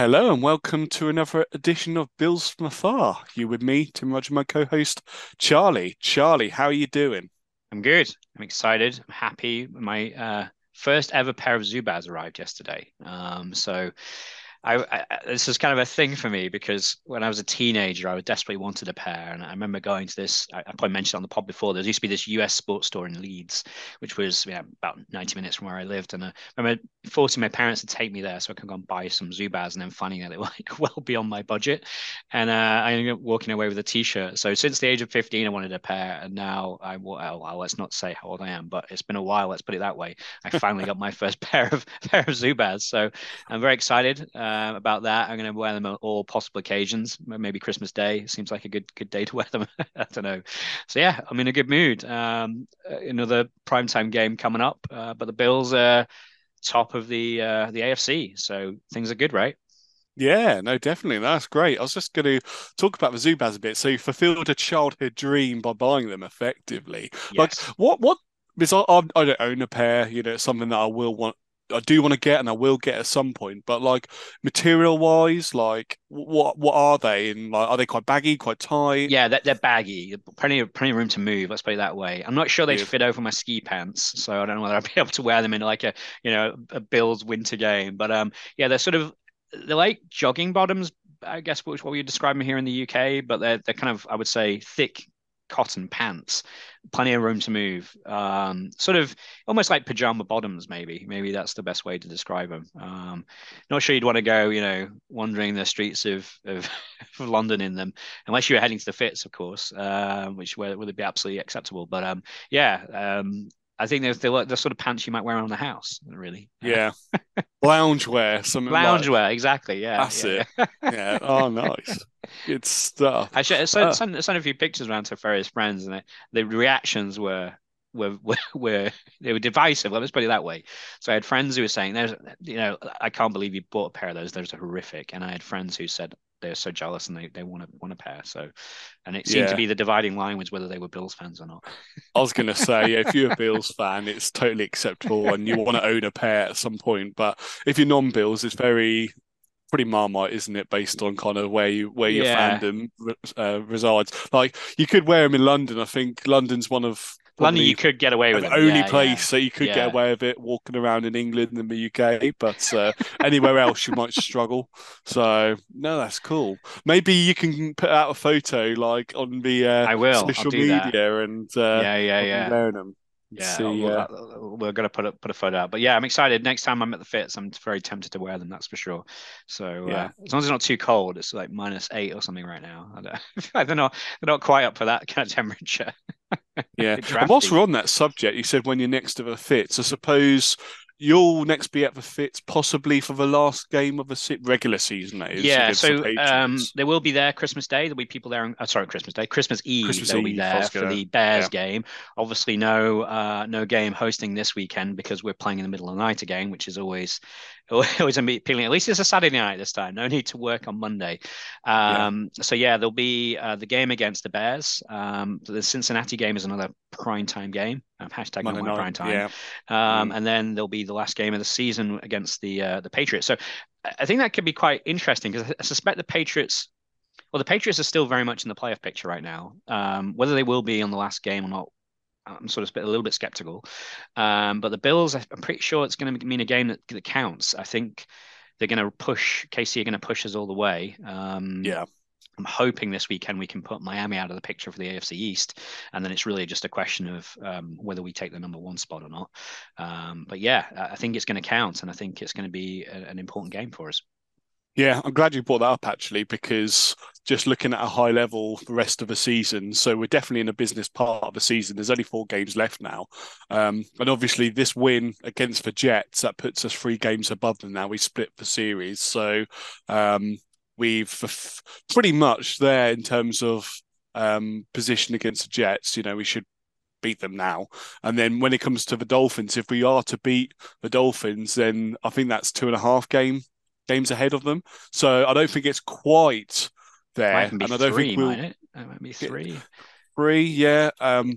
Hello and welcome to another edition of Bills from Afar. You with me, Tim Roger, my co-host Charlie. Charlie, how are you doing? I'm good. I'm excited. I'm happy. My uh, first ever pair of Zubaz arrived yesterday. Um, so I, I, this is kind of a thing for me because when I was a teenager, I desperately wanted a pair, and I remember going to this. I, I probably mentioned on the pod before. There used to be this US sports store in Leeds, which was yeah, about ninety minutes from where I lived, and I remember forcing my parents to take me there so I could go and buy some Zubaz, and then finding out they were like well beyond my budget, and uh, I ended up walking away with a T-shirt. So since the age of fifteen, I wanted a pair, and now I well, well, let's not say how old I am, but it's been a while. Let's put it that way. I finally got my first pair of pair of Zubaz, so I'm very excited. Uh, uh, about that. I'm going to wear them on all possible occasions. Maybe Christmas Day seems like a good good day to wear them. I don't know. So yeah, I'm in a good mood. Um, another primetime game coming up, uh, but the Bills are top of the uh, the AFC, so things are good, right? Yeah, no, definitely. That's great. I was just going to talk about the Zubaz a bit. So you fulfilled a childhood dream by buying them effectively. Yes. Like what what because I, I, don't own a pair, you know, it's something that I will want I do want to get and I will get at some point. But like material wise, like what what are they? And like are they quite baggy, quite tight? Yeah, they're, they're baggy. Plenty of plenty of room to move. Let's put it that way. I'm not sure they'd yeah. fit over my ski pants, so I don't know whether I'd be able to wear them in like a you know a Bills winter game. But um, yeah, they're sort of they're like jogging bottoms. I guess which what we describe them here in the UK, but they're they're kind of I would say thick cotton pants, plenty of room to move. Um, sort of almost like pajama bottoms, maybe. Maybe that's the best way to describe them. Um, not sure you'd want to go, you know, wandering the streets of, of, of London in them, unless you were heading to the Fitz, of course, uh, which would be absolutely acceptable. But um, yeah, um, I think there's the, the sort of pants you might wear around the house, really. Yeah. Loungewear, something Loungewear, like... exactly. Yeah. That's yeah. it. Yeah. Oh, nice. Good stuff. I sent, uh, sent, sent a few pictures around to various friends, and the reactions were were, were, were they were divisive. Let's put it that way. So I had friends who were saying, "There's, you know, I can't believe you bought a pair of those. Those are horrific." And I had friends who said, they're so jealous and they, they want to want a pair. So, and it seemed yeah. to be the dividing line was whether they were Bills fans or not. I was going to say, yeah, if you're a Bills fan, it's totally acceptable and you want to own a pair at some point. But if you're non-Bills, it's very pretty marmite, isn't it? Based on kind of where you where your yeah. fandom uh, resides. Like you could wear them in London. I think London's one of London, you could get away with the only yeah, place yeah. that you could yeah. get away with it walking around in England and the UK, but uh, anywhere else you might struggle. So no, that's cool. Maybe you can put out a photo like on the uh, I will social media that. and uh, yeah, yeah, yeah, wearing them. Yeah, see, uh, we're gonna put a put a photo out. But yeah, I'm excited. Next time I'm at the Fitz, I'm very tempted to wear them. That's for sure. So uh, yeah. Uh, as long as it's not too cold, it's like minus eight or something right now. I don't, they're not they're not quite up for that kind of temperature. yeah. And whilst we're on that subject, you said when you're next to the Fitz. I suppose you'll next be at the Fitz possibly for the last game of the regular season. That is, yeah, so the um, they will be there Christmas Day. There'll be people there. On, uh, sorry, Christmas Day, Christmas Eve. Christmas they'll Eve, be there for the Bears yeah. game. Obviously, no uh, no game hosting this weekend because we're playing in the middle of the night again, which is always always appealing. At least it's a Saturday night this time. No need to work on Monday. Um, yeah. So yeah, there'll be uh, the game against the Bears. Um, the Cincinnati game is another prime time game. Um, hashtag Monday not prime time. Yeah. Um, mm. And then there'll be the last game of the season against the uh, the Patriots. So I think that could be quite interesting because I suspect the Patriots. Well, the Patriots are still very much in the playoff picture right now. Um, whether they will be on the last game or not, I'm sort of a little bit skeptical. Um, but the Bills, I'm pretty sure it's going to mean a game that, that counts. I think they're going to push. KC are going to push us all the way. Um, yeah. I'm hoping this weekend we can put Miami out of the picture for the AFC East, and then it's really just a question of um, whether we take the number one spot or not. Um, but yeah, I think it's going to count, and I think it's going to be a, an important game for us. Yeah, I'm glad you brought that up actually, because just looking at a high level the rest of the season, so we're definitely in a business part of the season. There's only four games left now, um, and obviously this win against the Jets that puts us three games above them now. We split the series, so um, we've pretty much there in terms of um, position against the Jets. You know, we should beat them now. And then when it comes to the Dolphins, if we are to beat the Dolphins, then I think that's two and a half game games ahead of them. So I don't think it's quite there. and I don't three, think we'll. It? it might be three. Three, yeah. Um,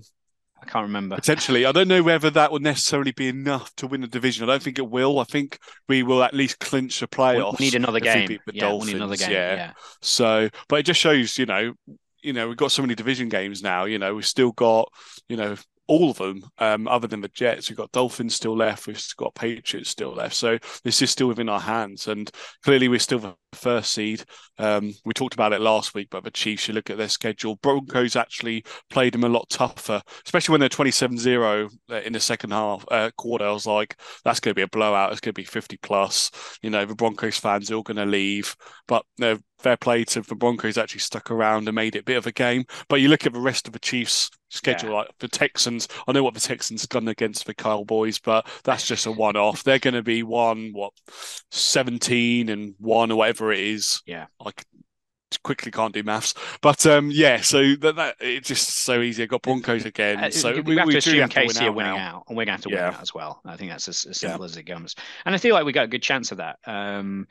I can't remember. Potentially, I don't know whether that will necessarily be enough to win the division. I don't think it will. I think we will at least clinch the playoffs. We need another game. We yeah, Dolphins. we need another game. Yeah. yeah. So, but it just shows, you know, you know, we've got so many division games now. You know, we've still got, you know, all of them, um, other than the Jets. We've got Dolphins still left. We've got Patriots still left. So this is still within our hands. And clearly, we're still the first seed. Um, we talked about it last week, but the Chiefs, you look at their schedule, Broncos actually played them a lot tougher, especially when they're 27 0 uh, in the second half uh, quarter. I was like, that's going to be a blowout. It's going to be 50 plus. You know, the Broncos fans are all going to leave. But you fair play to the Broncos actually stuck around and made it a bit of a game. But you look at the rest of the Chiefs schedule, yeah. like the Texans. I know what the Texans done against the Cowboys, but that's just a one off. They're going to be one, what, 17 and one or whatever it is. Yeah. Like, quickly can't do maths, but um, yeah. So that, that it's just so easy. I got Broncos again, uh, so we, we, have we to assume have KC to are winning out, out, and we're going to have to yeah. win out as well. I think that's as, as simple yeah. as it comes, and I feel like we got a good chance of that. Um,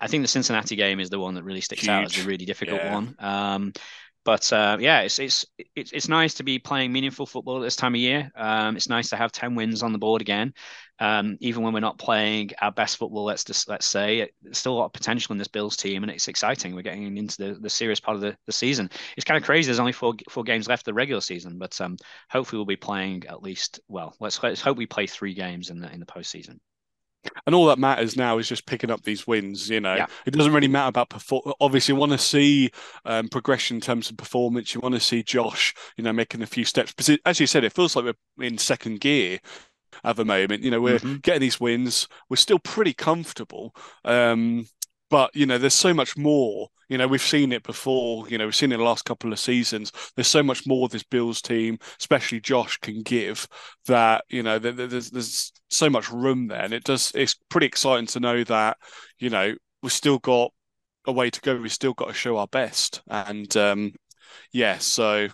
I think the Cincinnati game is the one that really sticks Huge. out as a really difficult yeah. one. Um, but uh, yeah, it's, it's it's it's nice to be playing meaningful football at this time of year. Um, it's nice to have ten wins on the board again, um, even when we're not playing our best football. Let's just let's say there's still a lot of potential in this Bills team, and it's exciting. We're getting into the, the serious part of the, the season. It's kind of crazy. There's only four four games left of the regular season, but um, hopefully we'll be playing at least. Well, let's let's hope we play three games in the in the postseason and all that matters now is just picking up these wins. You know, yeah. it doesn't really matter about perform. Obviously, you want to see um, progression in terms of performance. You want to see Josh, you know, making a few steps. Because as you said, it feels like we're in second gear at the moment. You know, we're mm-hmm. getting these wins. We're still pretty comfortable. Um, but you know, there's so much more. You know, we've seen it before. You know, we've seen it the last couple of seasons. There's so much more this Bills team, especially Josh, can give. That you know, there's there's so much room there, and it does. It's pretty exciting to know that you know we've still got a way to go. We've still got to show our best, and um, yeah, so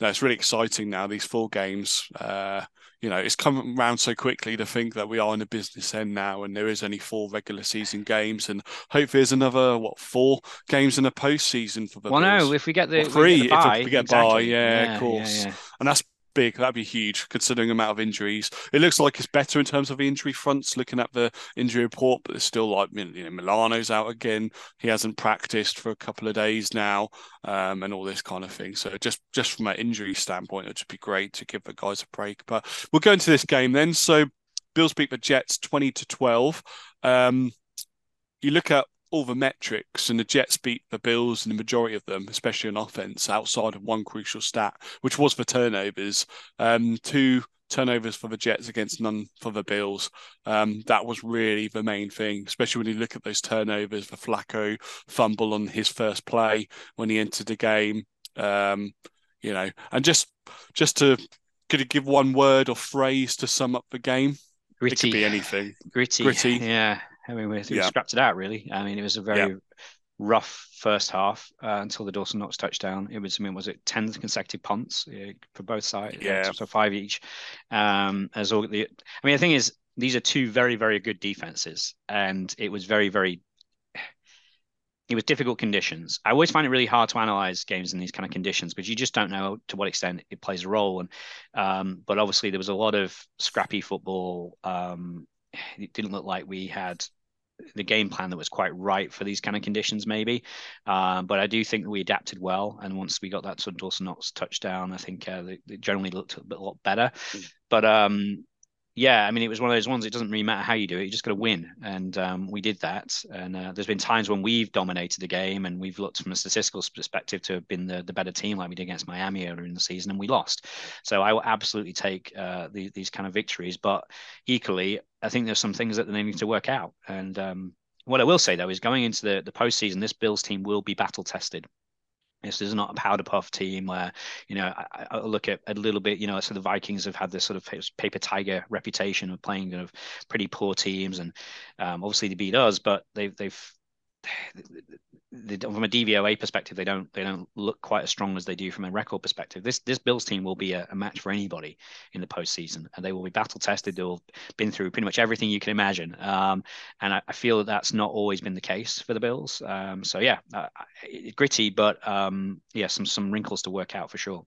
no, it's really exciting now. These four games. Uh, you know, it's come around so quickly to think that we are in a business end now, and there is only four regular season games, and hopefully there's another what four games in the postseason for the. Well, Bills. no, if we get the or three, we get the if we get exactly. by, yeah, yeah, of course, yeah, yeah. and that's big. That'd be huge considering the amount of injuries. It looks like it's better in terms of the injury fronts. Looking at the injury report, but it's still like you know Milano's out again. He hasn't practiced for a couple of days now, um, and all this kind of thing. So just just from an injury standpoint, it'd just be great to give the guys a break. But we'll go into this game then. So Bills beat the Jets twenty to twelve. Um, you look at all the metrics, and the Jets beat the Bills and the majority of them, especially on offense, outside of one crucial stat, which was the turnovers. Um, two turnovers for the Jets against none for the Bills. Um, that was really the main thing, especially when you look at those turnovers. The Flacco fumble on his first play when he entered the game. Um, you know, and just just to could you give one word or phrase to sum up the game? Gritty. It could be anything. Gritty. Gritty. Yeah. I mean, we, we yeah. scrapped it out really. I mean, it was a very yeah. rough first half uh, until the Dawson Knox touchdown. It was, I mean, was it ten consecutive punts for both sides? Yeah, so five each. Um, as all the, I mean, the thing is, these are two very, very good defenses, and it was very, very. It was difficult conditions. I always find it really hard to analyze games in these kind of conditions because you just don't know to what extent it plays a role. And um, but obviously there was a lot of scrappy football. Um, it didn't look like we had the game plan that was quite right for these kind of conditions, maybe. Um, but I do think we adapted well, and once we got that sort of Dawson Knox touchdown, I think uh, they, they, generally looked a, bit, a lot better. Mm. But um, yeah, I mean, it was one of those ones. It doesn't really matter how you do it; you just got to win, and um, we did that. And uh, there's been times when we've dominated the game, and we've looked from a statistical perspective to have been the, the better team, like we did against Miami earlier in the season, and we lost. So I will absolutely take uh, the, these kind of victories, but equally, I think there's some things that they need to work out. And um, what I will say though is going into the the postseason, this Bills team will be battle tested. This is not a powder puff team where, you know, I, I, look at a little bit, you know, so the Vikings have had this sort of paper tiger reputation of playing kind of pretty poor teams, and um, obviously they beat us, but they've they've from a DVOA perspective, they don't they don't look quite as strong as they do from a record perspective. This this Bills team will be a, a match for anybody in the postseason, and they will be battle tested. They'll been through pretty much everything you can imagine, um, and I, I, feel that that's not always been the case for the Bills. Um, so yeah, uh, gritty, but um, yeah, some some wrinkles to work out for sure.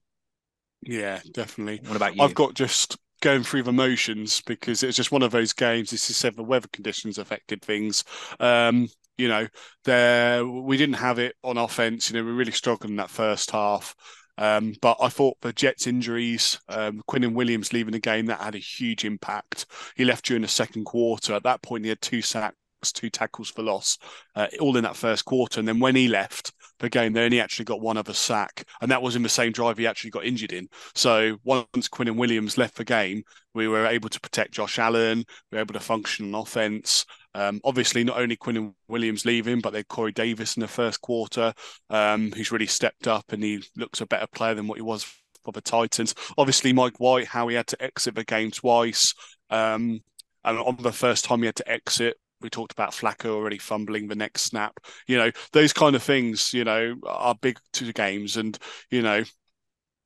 Yeah, definitely. What about you? I've got just going through the motions because it's just one of those games. This is said the weather conditions affected things. Um, you know, there we didn't have it on offense. You know, we really struggled in that first half. Um, but I thought the Jets' injuries, um, and Williams leaving the game, that had a huge impact. He left during the second quarter. At that point, he had two sacks, two tackles for loss, uh, all in that first quarter. And then when he left game, they only actually got one other sack, and that was in the same drive he actually got injured in. So once Quinnen Williams left the game, we were able to protect Josh Allen. We were able to function on offense. Um, obviously, not only Quinnen Williams leaving, but they had Corey Davis in the first quarter, um, who's really stepped up and he looks a better player than what he was for the Titans. Obviously, Mike White, how he had to exit the game twice. Um, and on the first time he had to exit, we talked about Flacco already fumbling the next snap. You know, those kind of things, you know, are big to the games. And, you know,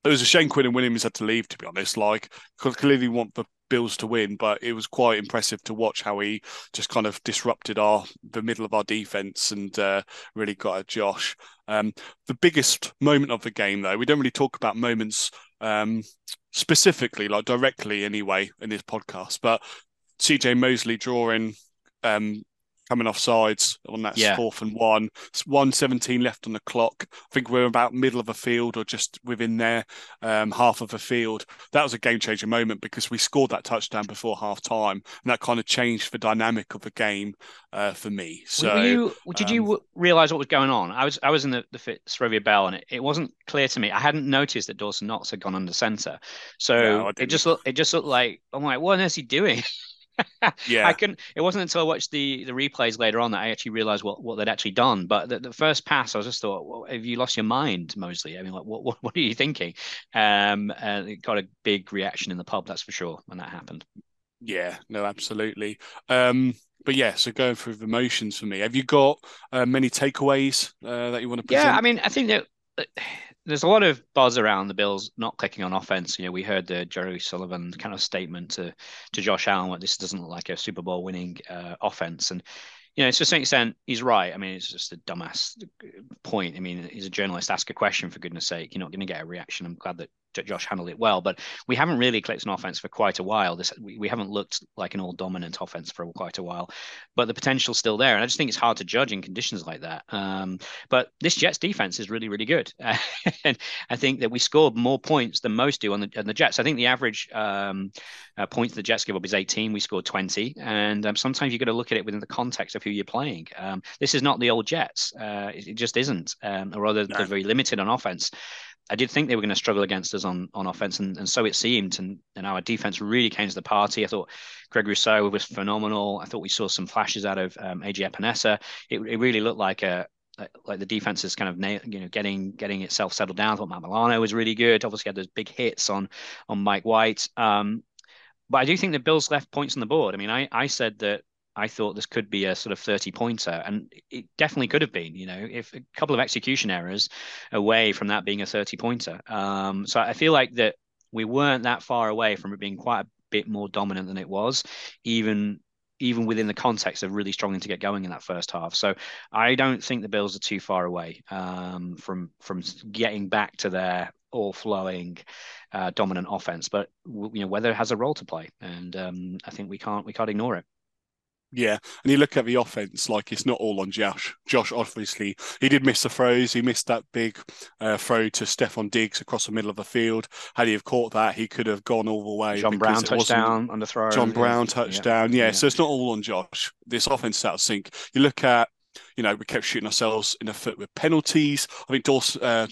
it was a shame Quinnen Williams had to leave, to be honest. Like, clearly want the Bills to win, but it was quite impressive to watch how he just kind of disrupted our the middle of our defense and uh, really got at Josh. Um, the biggest moment of the game, though, we don't really talk about moments um, specifically, like directly anyway, in this podcast, but CJ Mosley drawing um, coming off sides on that yeah. fourth and one. It's 117 left on the clock. I think we're about middle of a field or just within there, um, half of a field. That was a game changer moment because we scored that touchdown before half time, and that kind of changed the dynamic of the game uh, for me. So, you, did um, you realize what was going on? I was I was in the, the Fitzrovia Bell, and it, it wasn't clear to me. I hadn't noticed that Dawson Knox had gone under center, so no, it just looked it just looked like I'm like, what is he doing? yeah, I couldn't. It wasn't until I watched the the replays later on that I actually realized what what they'd actually done. But the, the first pass, I was just thought, well, have you lost your mind, Mosley? I mean, like, what what, what are you thinking? Um, and it got a big reaction in the pub, that's for sure, when that happened. Yeah, no, absolutely. Um, but yeah, so going through the motions for me, have you got uh, many takeaways uh, that you want to present? Yeah, I mean, I think that there's a lot of buzz around the Bills not clicking on offense. You know, we heard the Jerry Sullivan kind of statement to to Josh Allen, that this doesn't look like a Super Bowl winning uh, offense, and you know, to certain extent, he's right. I mean, it's just a dumbass point. I mean, he's a journalist. Ask a question for goodness sake. You're not going to get a reaction. I'm glad that Josh handled it well, but we haven't really clicked an offense for quite a while. This we, we haven't looked like an all dominant offense for quite a while, but the potential's still there, and I just think it's hard to judge in conditions like that. Um, but this Jets defense is really really good, and I think that we scored more points than most do on the, on the Jets. I think the average um, uh, points the Jets give up is 18. We scored 20, and um, sometimes you've got to look at it within the context of who you're playing. Um, this is not the old Jets. Uh, it, it, just isn't, um, or rather, no. they're very limited on offense. I did think they were going to struggle against us on on offense, and, and so it seemed. And, and our defense really came to the party. I thought Greg Rousseau was phenomenal. I thought we saw some flashes out of um, AJ Epenesa. It, it really looked like a like the defense is kind of you know getting getting itself settled down. I thought Matt Milano was really good. Obviously had those big hits on on Mike White. Um, but I do think the Bills left points on the board. I mean, I I said that I thought this could be a sort of 30 pointer, and it definitely could have been, you know, if a couple of execution errors away from that being a 30 pointer. Um, so I feel like that we weren't that far away from it being quite a bit more dominant than it was, even even within the context of really struggling to get going in that first half. So I don't think the Bills are too far away um, from from getting back to their all flowing uh, dominant offense. But you know, weather has a role to play, and um, I think we can't we can't ignore it. Yeah, and you look at the offense, like it's not all on Josh. Josh, obviously, he did miss the throws. He missed that big uh, throw to Stefon Diggs across the middle of the field. Had he have caught that, he could have gone all the way. John Brown touchdown on the throw. John Brown touchdown. Yeah. yeah. so it's not all on Josh. This offense is out of sync. You look at, you know, we kept shooting ourselves in the foot with penalties. I think Dawson, uh,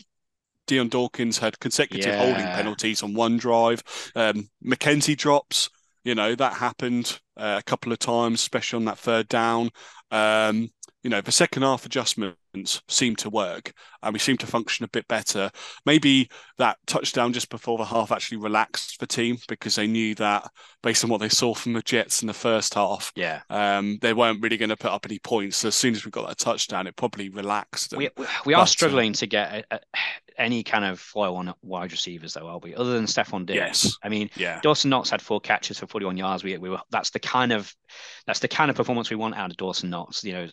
Dion Dawkins had consecutive yeah. holding penalties on one drive. Um, McKenzie drops. You know that happened uh, a couple of times, especially on that third down. Um, you know, the second half adjustments seem to work and we seem to function a bit better. Maybe that touchdown just before the half actually relaxed the team because they knew that based on what they saw from the Jets in the first half, yeah, um, they weren't really going to put up any points. So as soon as we got that touchdown, it probably relaxed. Them. We, we are but, struggling uh, to get a, a, any kind of flow on wide receivers, though, are we? Other than Stefon Diggs, yes. I mean, yeah. Dawson Knox had four catches for 41 yards. We, we were that's the kind of that's the kind of performance we want out of Dawson Knox. You know,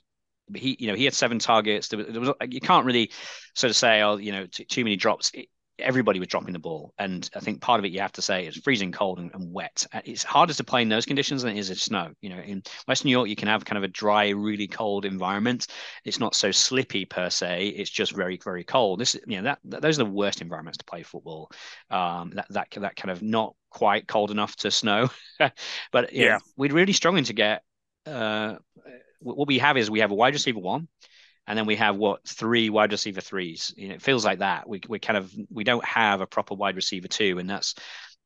he you know he had seven targets. There was, there was you can't really sort of say oh you know t- too many drops. It, everybody was dropping the ball. And I think part of it you have to say is freezing cold and, and, wet. It's harder to play in those conditions than it is in snow. You know, in Western New York, you can have kind of a dry, really cold environment. It's not so slippy per se. It's just very, very cold. This, you know, that, that those are the worst environments to play football. Um, that that that kind of not quite cold enough to snow, but yeah, know, we're really struggling to get. Uh, what we have is we have a wide receiver one and then we have what three wide receiver threes. You know, it feels like that. We we kind of we don't have a proper wide receiver two, and that's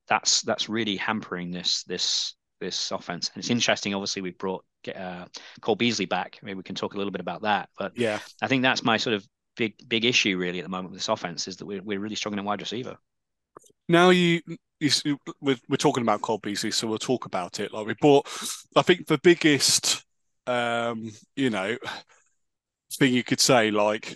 that's that's really hampering this this this offense. And it's interesting. Obviously, we've brought uh, Cole Beasley back. Maybe we can talk a little bit about that. But yeah, I think that's my sort of big big issue really at the moment with this offense is that we're we're really struggling in wide receiver. Now you, you we're, we're talking about Cole Beasley, so we'll talk about it. Like we bought, I think the biggest, um, you know, thing you could say, like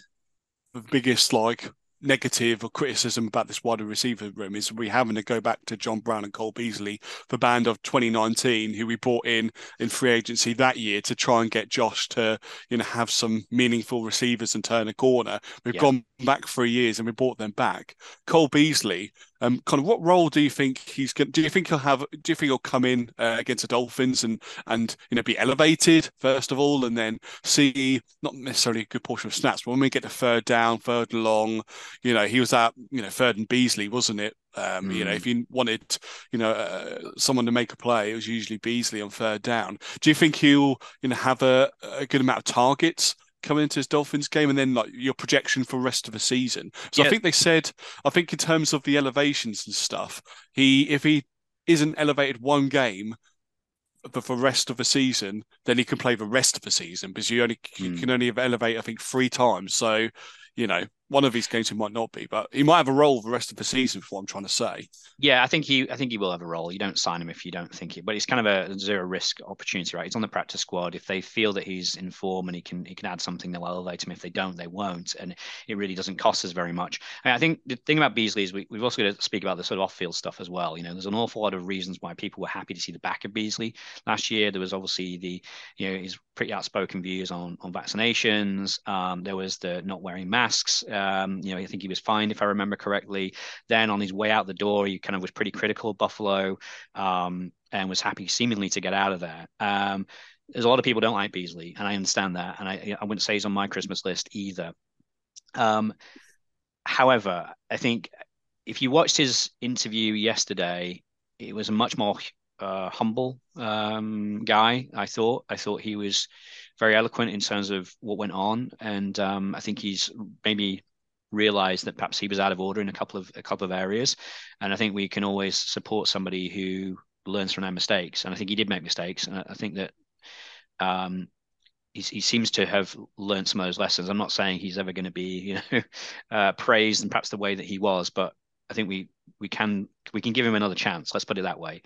the biggest like negative or criticism about this wider receiver room is we having to go back to John Brown and Cole Beasley, the band of 2019, who we brought in in free agency that year to try and get Josh to, you know, have some meaningful receivers and turn a corner. We've yeah. gone back three years and we brought them back. Cole Beasley, um, kind of what role do you think he's going? Do you think he'll have? Do you think he'll come in uh, against the Dolphins and and you know be elevated first of all, and then see not necessarily a good portion of snaps, but when we get to third down, third long, you know he was at you know third and Beasley, wasn't it? Um, mm. You know, if mm. you wanted, you know, uh, someone to make a play, it was usually Beasley on third down. Do you think he'll, you know, have a, a good amount of targets coming into his Dolphins game, and then like your projection for rest of the season. So yeah. I think they said, I think in terms of the elevations and stuff, he if he isn't elevated one game but for the rest of the season, then he can play the rest of the season because you only mm. you hmm. can only elevate I think three times. So you know one of these games he might not be, but he might have a role the rest of the season. For what I'm trying to say. Yeah, I think he, I think he will have a role. You don't sign him if you don't think it, but it's kind of a zero risk opportunity, right? He's on the practice squad. If they feel that he's in form and he can, he can add something, they'll elevate him. If they don't, they won't, and it really doesn't cost us very much. And I think the thing about Beasley is we, we've also got to speak about the sort of off-field stuff as well. You know, there's an awful lot of reasons why people were happy to see the back of Beasley last year. There was obviously the, you know, his pretty outspoken views on on vaccinations. Um, there was the not wearing masks. Um, you know, I think he was fined if I remember correctly. Then on his way out the door, he kind of was pretty critical of Buffalo um, and was happy seemingly to get out of there. Um, there's a lot of people don't like Beasley, and I understand that, and I I wouldn't say he's on my Christmas list either. Um, however, I think if you watched his interview yesterday, it was a much more uh, humble um, guy. I thought. I thought he was very eloquent in terms of what went on, and um, I think he's maybe realized that perhaps he was out of order in a couple of a couple of areas. And I think we can always support somebody who learns from their mistakes. And I think he did make mistakes, and I think that. Um, he, he seems to have learned some of those lessons. I'm not saying he's ever going to be, you know, uh, praised and perhaps the way that he was, but I think we we can we can give him another chance. Let's put it that way.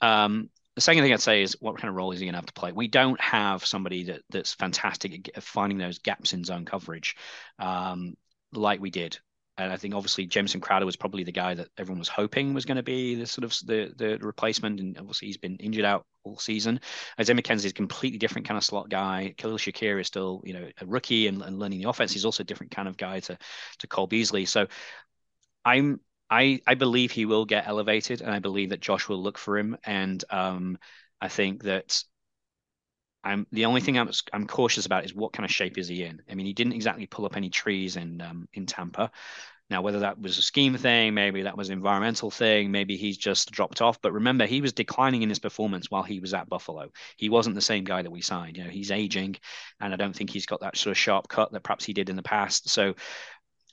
Um, the second thing I'd say is what kind of role is he going to have to play? We don't have somebody that that's fantastic at finding those gaps in zone coverage, um, like we did. And I think obviously Jamison Crowder was probably the guy that everyone was hoping was going to be the sort of the the replacement. And obviously he's been injured out all season. Isaiah McKenzie is a completely different kind of slot guy. Khalil Shakir is still, you know, a rookie and, and learning the offense. He's also a different kind of guy to to Cole Beasley. So I'm I I believe he will get elevated, and I believe that Josh will look for him. And um, I think that I'm the only thing I'm I'm cautious about is what kind of shape is he in. I mean, he didn't exactly pull up any trees in um, in Tampa. Now, whether that was a scheme thing, maybe that was an environmental thing, maybe he's just dropped off. But remember, he was declining in his performance while he was at Buffalo. He wasn't the same guy that we signed. You know, he's aging, and I don't think he's got that sort of sharp cut that perhaps he did in the past. So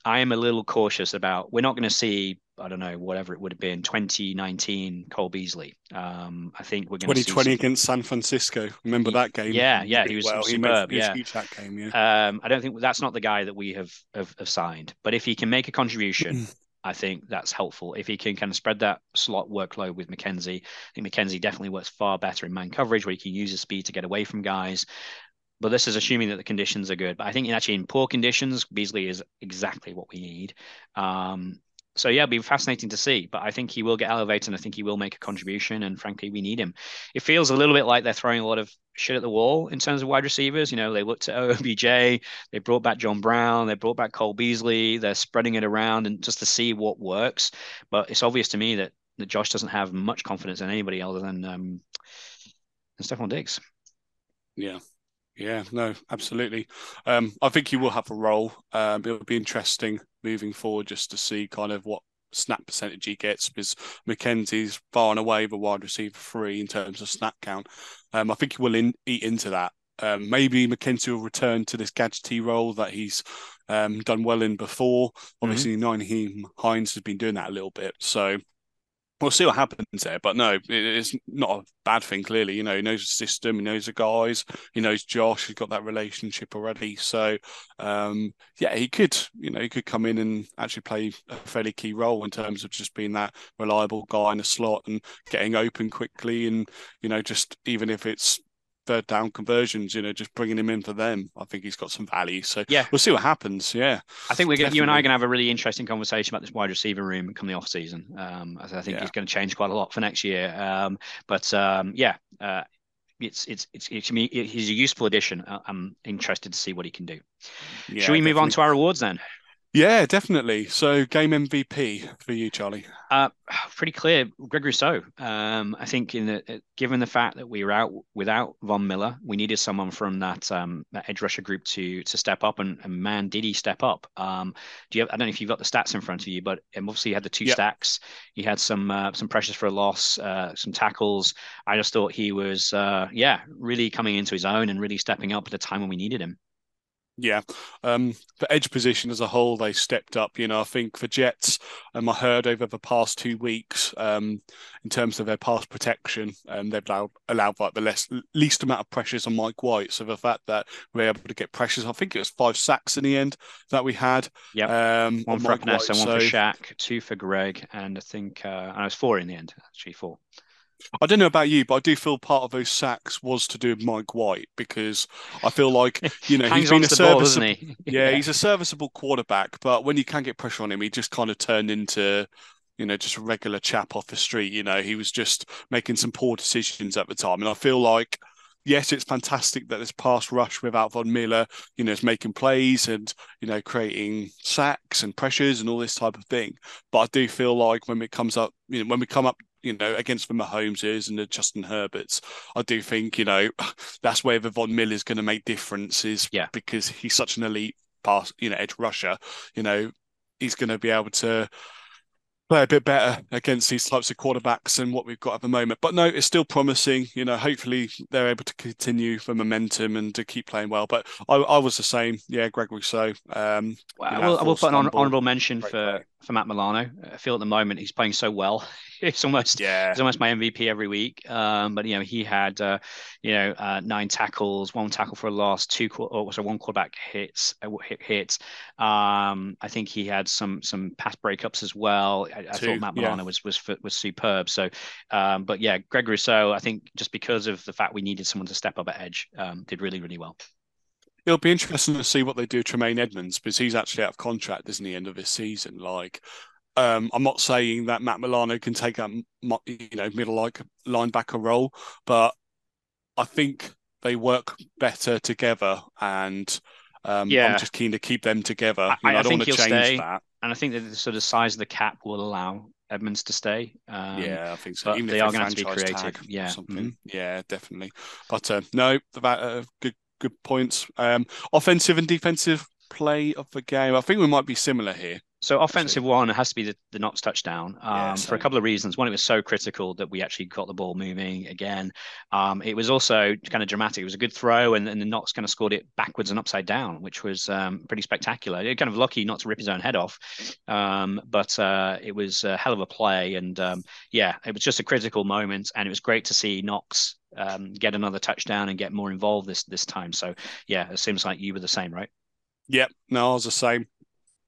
I am a little cautious about. We're not going to see, I don't know, whatever it would have been, 2019 Cole Beasley. Um, I think we're going 2020 against San Francisco. Remember that game? Yeah, yeah, he was well. superb. He made, yeah, huge that game. Yeah. Um, I don't think that's not the guy that we have have, have signed. But if he can make a contribution. I think that's helpful. If he can kind of spread that slot workload with McKenzie, I think McKenzie definitely works far better in man coverage where he can use his speed to get away from guys but this is assuming that the conditions are good. But I think actually in poor conditions, Beasley is exactly what we need. Um, so yeah, it'll be fascinating to see. But I think he will get elevated, and I think he will make a contribution. And frankly, we need him. It feels a little bit like they're throwing a lot of shit at the wall in terms of wide receivers. You know, they looked at OBJ, they brought back John Brown, they brought back Cole Beasley. They're spreading it around and just to see what works. But it's obvious to me that that Josh doesn't have much confidence in anybody other than um, than Stefon Diggs. Yeah, yeah, no, absolutely. Um, I think he will have a role. Um, it'll be interesting moving forward just to see kind of what snap percentage he gets because McKenzie's far and away the wide receiver three in terms of snap count. Um, I think he will in, eat into that. Um, maybe McKenzie will return to this gadgety role that he's um, done well in before. Obviously, mm-hmm. Nyheim Hines has been doing that a little bit. So we'll see what happens there. But no, it's not a bad thing. Clearly, you know, he knows the system, he knows the guys, he knows Josh. He's got that relationship already. So, um, yeah, he could, you know, he could come in and actually play a fairly key role in terms of just being that reliable guy in a slot and getting open quickly, and you know, just even if it's third down conversions, you know, just bringing him in for them. I think he's got some value. So yeah, we'll see what happens. Yeah, I think we're gonna, you and I are going to have a really interesting conversation about this wide receiver room come the off season. Um, I think yeah. it's going to change quite a lot for next year. Um, but um, yeah. Uh, it's it's it's, it's. He's a useful addition. I'm interested to see what he can do. Yeah, Should we move on to our awards then? Yeah, definitely. So, game MVP for you, Charlie. Uh, pretty clear, Greg Rousseau. Um, I think, in the uh, given the fact that we were out without Von Miller, we needed someone from that um, that edge rusher group to to step up, and, and man, did he step up? Um, do you? Have, I don't know if you've got the stats in front of you, but um, obviously he had the two yep. stacks. He had some uh, some pressures for a loss, uh, some tackles. I just thought he was, uh, yeah, really coming into his own and really stepping up at a time when we needed him. Yeah, um, for edge position as a whole, they stepped up. You know, I think for Jets, um, I heard over the past two weeks, um, in terms of their pass protection, um, they've allowed, allowed like the less least amount of pressures on Mike White. So the fact that we're able to get pressures, I think it was five sacks in the end that we had. Yeah, um, one for Ness and one so... for Shaq, two for Greg, and I think uh, and it was four in the end, actually four. I don't know about you, but I do feel part of those sacks was to do with Mike White because I feel like you know he's been a serviceable, he? yeah, he's a serviceable quarterback, but when you can get pressure on him, he just kind of turned into you know just a regular chap off the street. You know, he was just making some poor decisions at the time, and I feel like. Yes, it's fantastic that this pass rush without Von Miller, you know, is making plays and you know creating sacks and pressures and all this type of thing. But I do feel like when it comes up, you know, when we come up you know, against the Mahomeses and the Justin Herberts, I do think, you know, that's where the Von Miller is going to make differences. Yeah. Because he's such an elite pass, you know, edge rusher, you know, he's going to be able to play a bit better against these types of quarterbacks than what we've got at the moment. But no, it's still promising. You know, hopefully they're able to continue the momentum and to keep playing well. But I, I was the same. Yeah, Greg Rousseau. Um, well, you know, I will put an honourable mention for, play. For Matt Milano. I feel at the moment he's playing so well. it's almost yeah. He's almost my MVP every week. Um, but you know, he had uh, you know uh, nine tackles, one tackle for a loss, two or so one quarterback hits uh, hit, hits. Um, I think he had some some pass breakups as well. I, I thought Matt Milano yeah. was was was superb. So, um, but yeah, Greg Rousseau, I think just because of the fact we needed someone to step up at edge, um, did really really well. It'll be interesting to see what they do Tremaine Edmunds because he's actually out of contract, isn't he, end of this season? Like, um, I'm not saying that Matt Milano can take a you know middle like linebacker role, but I think they work better together, and um, yeah. I'm just keen to keep them together. I, you know, I, I don't want to change stay, that, and I think that the sort of size of the cap will allow Edmunds to stay. Um, yeah, I think so. Even they are going to have to be creative. Yeah, something. Mm-hmm. Yeah, definitely. But uh, no, about uh, good good points. Um, offensive and defensive play of the game. I think we might be similar here. So offensive one has to be the, the Knox touchdown um, yeah, for a couple of reasons. One, it was so critical that we actually got the ball moving again. Um, it was also kind of dramatic. It was a good throw, and, and the Knox kind of scored it backwards and upside down, which was um, pretty spectacular. It kind of lucky not to rip his own head off, um, but uh, it was a hell of a play. And um, yeah, it was just a critical moment, and it was great to see Knox um, get another touchdown and get more involved this this time. So yeah, it seems like you were the same, right? Yep, no, I was the same.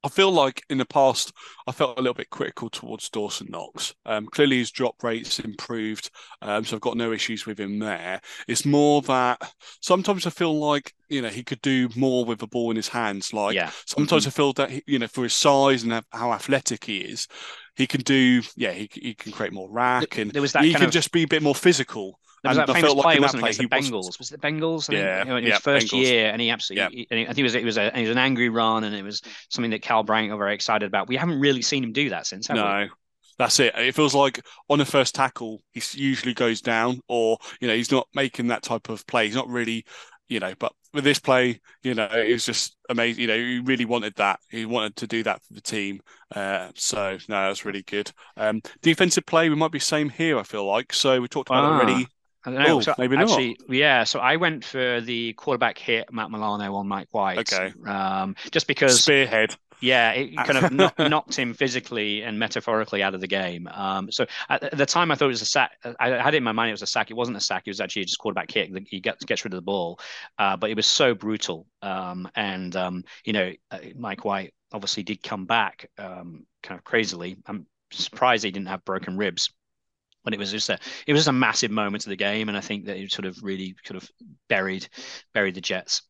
I feel like in the past, I felt a little bit critical towards Dawson Knox. Um, clearly, his drop rates improved, um, so I've got no issues with him there. It's more that sometimes I feel like you know he could do more with the ball in his hands. Like yeah. sometimes mm-hmm. I feel that he, you know for his size and how athletic he is, he can do yeah he, he can create more rack and there was that he can of... just be a bit more physical. There was and that famous play, wasn't it, the Bengals? Was, was it the Bengals? I yeah, think, you know, in his yeah, first Bengals. year, and he absolutely, yeah. he, I think it was it was a it was an angry run, and it was something that Cal Bryant got very excited about. We haven't really seen him do that since, have no. we? That's it. It feels like on a first tackle, he usually goes down, or you know, he's not making that type of play. He's not really, you know. But with this play, you know, it was just amazing. You know, he really wanted that. He wanted to do that for the team. Uh, so no, that's really good. Um, defensive play, we might be same here. I feel like. So we talked about ah. it already. I don't know. Oh, so maybe actually, not. yeah. So I went for the quarterback hit Matt Milano on Mike White. Okay. Um, just because spearhead. Yeah, it kind of knocked, knocked him physically and metaphorically out of the game. Um, so at the time, I thought it was a sack. I had it in my mind it was a sack. It wasn't a sack. It was actually just quarterback kick. He gets gets rid of the ball, uh, but it was so brutal. Um, and um, you know, uh, Mike White obviously did come back um, kind of crazily. I'm surprised he didn't have broken ribs but it was just a it was just a massive moment of the game, and I think that it sort of really sort of buried buried the Jets.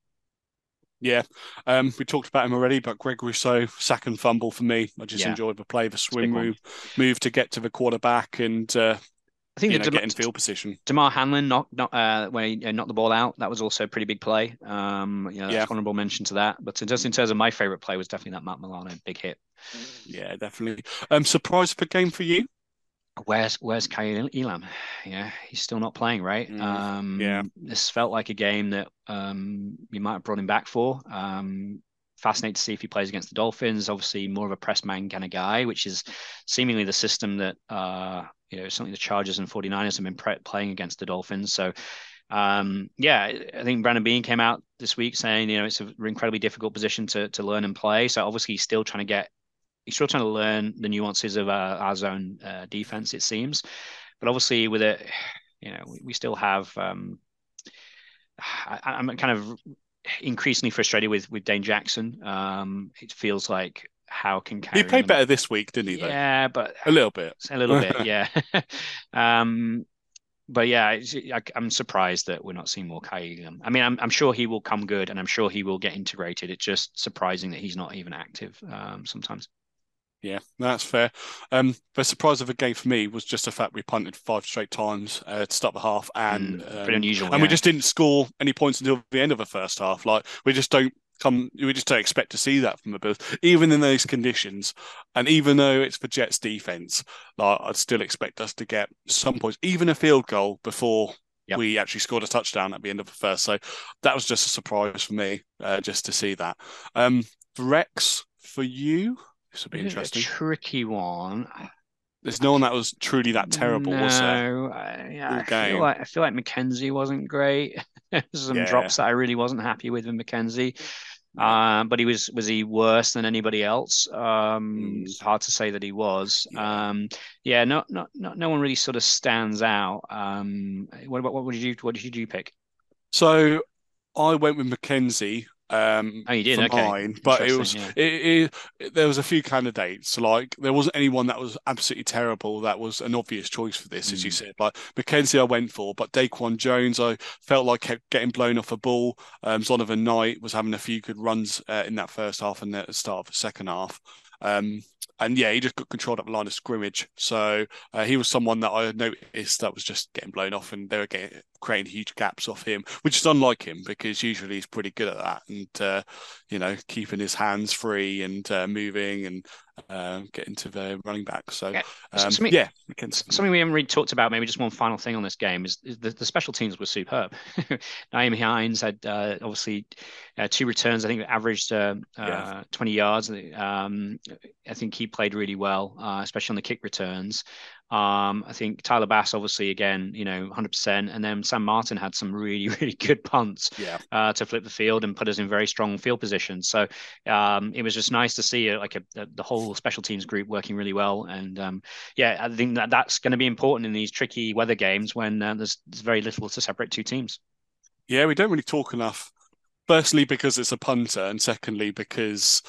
Yeah, um, we talked about him already, but Greg Rousseau, second fumble for me. I just yeah. enjoyed the play, the swing move, move to get to the quarterback, and uh, I think you know, get in field position. Damar Hamlin knocked, knocked uh, when he knocked the ball out. That was also a pretty big play. Um, you know, yeah. honourable mention to that. But just in terms of my favourite play was definitely that Matt Milano big hit. Yeah, definitely. Um, surprise for game for you? Where's where's Kaiir Elam? Yeah, he's still not playing, right? Mm, um, yeah, this felt like a game that um, you might have brought him back for. Um, fascinated to see if he plays against the Dolphins. Obviously, more of a press man kind of guy, which is seemingly the system that uh, you know something the Chargers and 49ers have been pre- playing against the Dolphins. So. Um, yeah, I think Brandon Beane came out this week saying, you know, it's an incredibly difficult position to to learn and play. So obviously he's still trying to get he's still trying to learn the nuances of our, our zone uh, defense, it seems. But obviously, with it, you know, we, we still have. Um, I, am kind of increasingly frustrated with with Dane Jackson. Um, it feels like how can he played better this week, didn't he? Though? Yeah, but a little bit, a little bit, yeah. um, but yeah, I, am surprised that we're not seeing more Kai I mean, I'm, I'm sure he will come good, and I'm sure he will get integrated. It's just surprising that he's not even active um, sometimes. Yeah, that's fair. Um, the surprise of the game for me was just the fact we punted five straight times uh, to start the half, and mm, um, unusual, and yeah. we just didn't score any points until the end of the first half. Like we just don't come, we just don't expect to see that from the Bills, even in those conditions. And even though it's for Jets defense, like I'd still expect us to get some points, even a field goal before Yep. we actually scored a touchdown at the end of the first. So that was just a surprise for me, uh, just to see that. Um, Rex, for you, this would be interesting. tricky one. There's no one that was truly that terrible, no, was there? I, yeah, I feel like I feel like McKenzie wasn't great. Some yeah. drops that I really wasn't happy with in McKenzie. Um, but he was was he worse than anybody else? Um, it's hard to say that he was. Yeah. Um, yeah, no, no, no, no one really sort of stands out. Um, what about what did you what did you pick? So I went with McKenzie um, oh, you did, okay. mine, but it was yeah. it, it, there was a few candidates. Like there wasn't anyone that was absolutely terrible. That was an obvious choice for this, mm. as you mm. said. Like McKenzie, I went for, but Daquan Jones, I felt like kept getting blown off a ball. Um, Zonovan Knight was having a few good runs uh, in that first half and the start of the second half. Um, and yeah, he just got controlled up the line of scrimmage. So uh, he was someone that I noticed that was just getting blown off, and they were getting creating huge gaps off him, which is unlike him because usually he's pretty good at that, and uh, you know, keeping his hands free and uh, moving and uh, getting to the running back. So, yeah, um, something, yeah something we haven't really talked about. Maybe just one final thing on this game is, is the, the, special teams were superb. Nyheim Hines had uh, obviously uh, two returns. I think averaged uh, yeah. 20 yards. Um, I think he played really well, especially on the kick returns. Um, I think Tyler Bass, obviously, again, you know, 100%. And then Sam Martin had some really, really good punts yeah. uh, to flip the field and put us in very strong field positions. So um, it was just nice to see uh, like a, a, the whole special teams group working really well. And um, yeah, I think that that's going to be important in these tricky weather games when uh, there's, there's very little to separate two teams. Yeah, we don't really talk enough. Firstly, because it's a punter, and secondly, because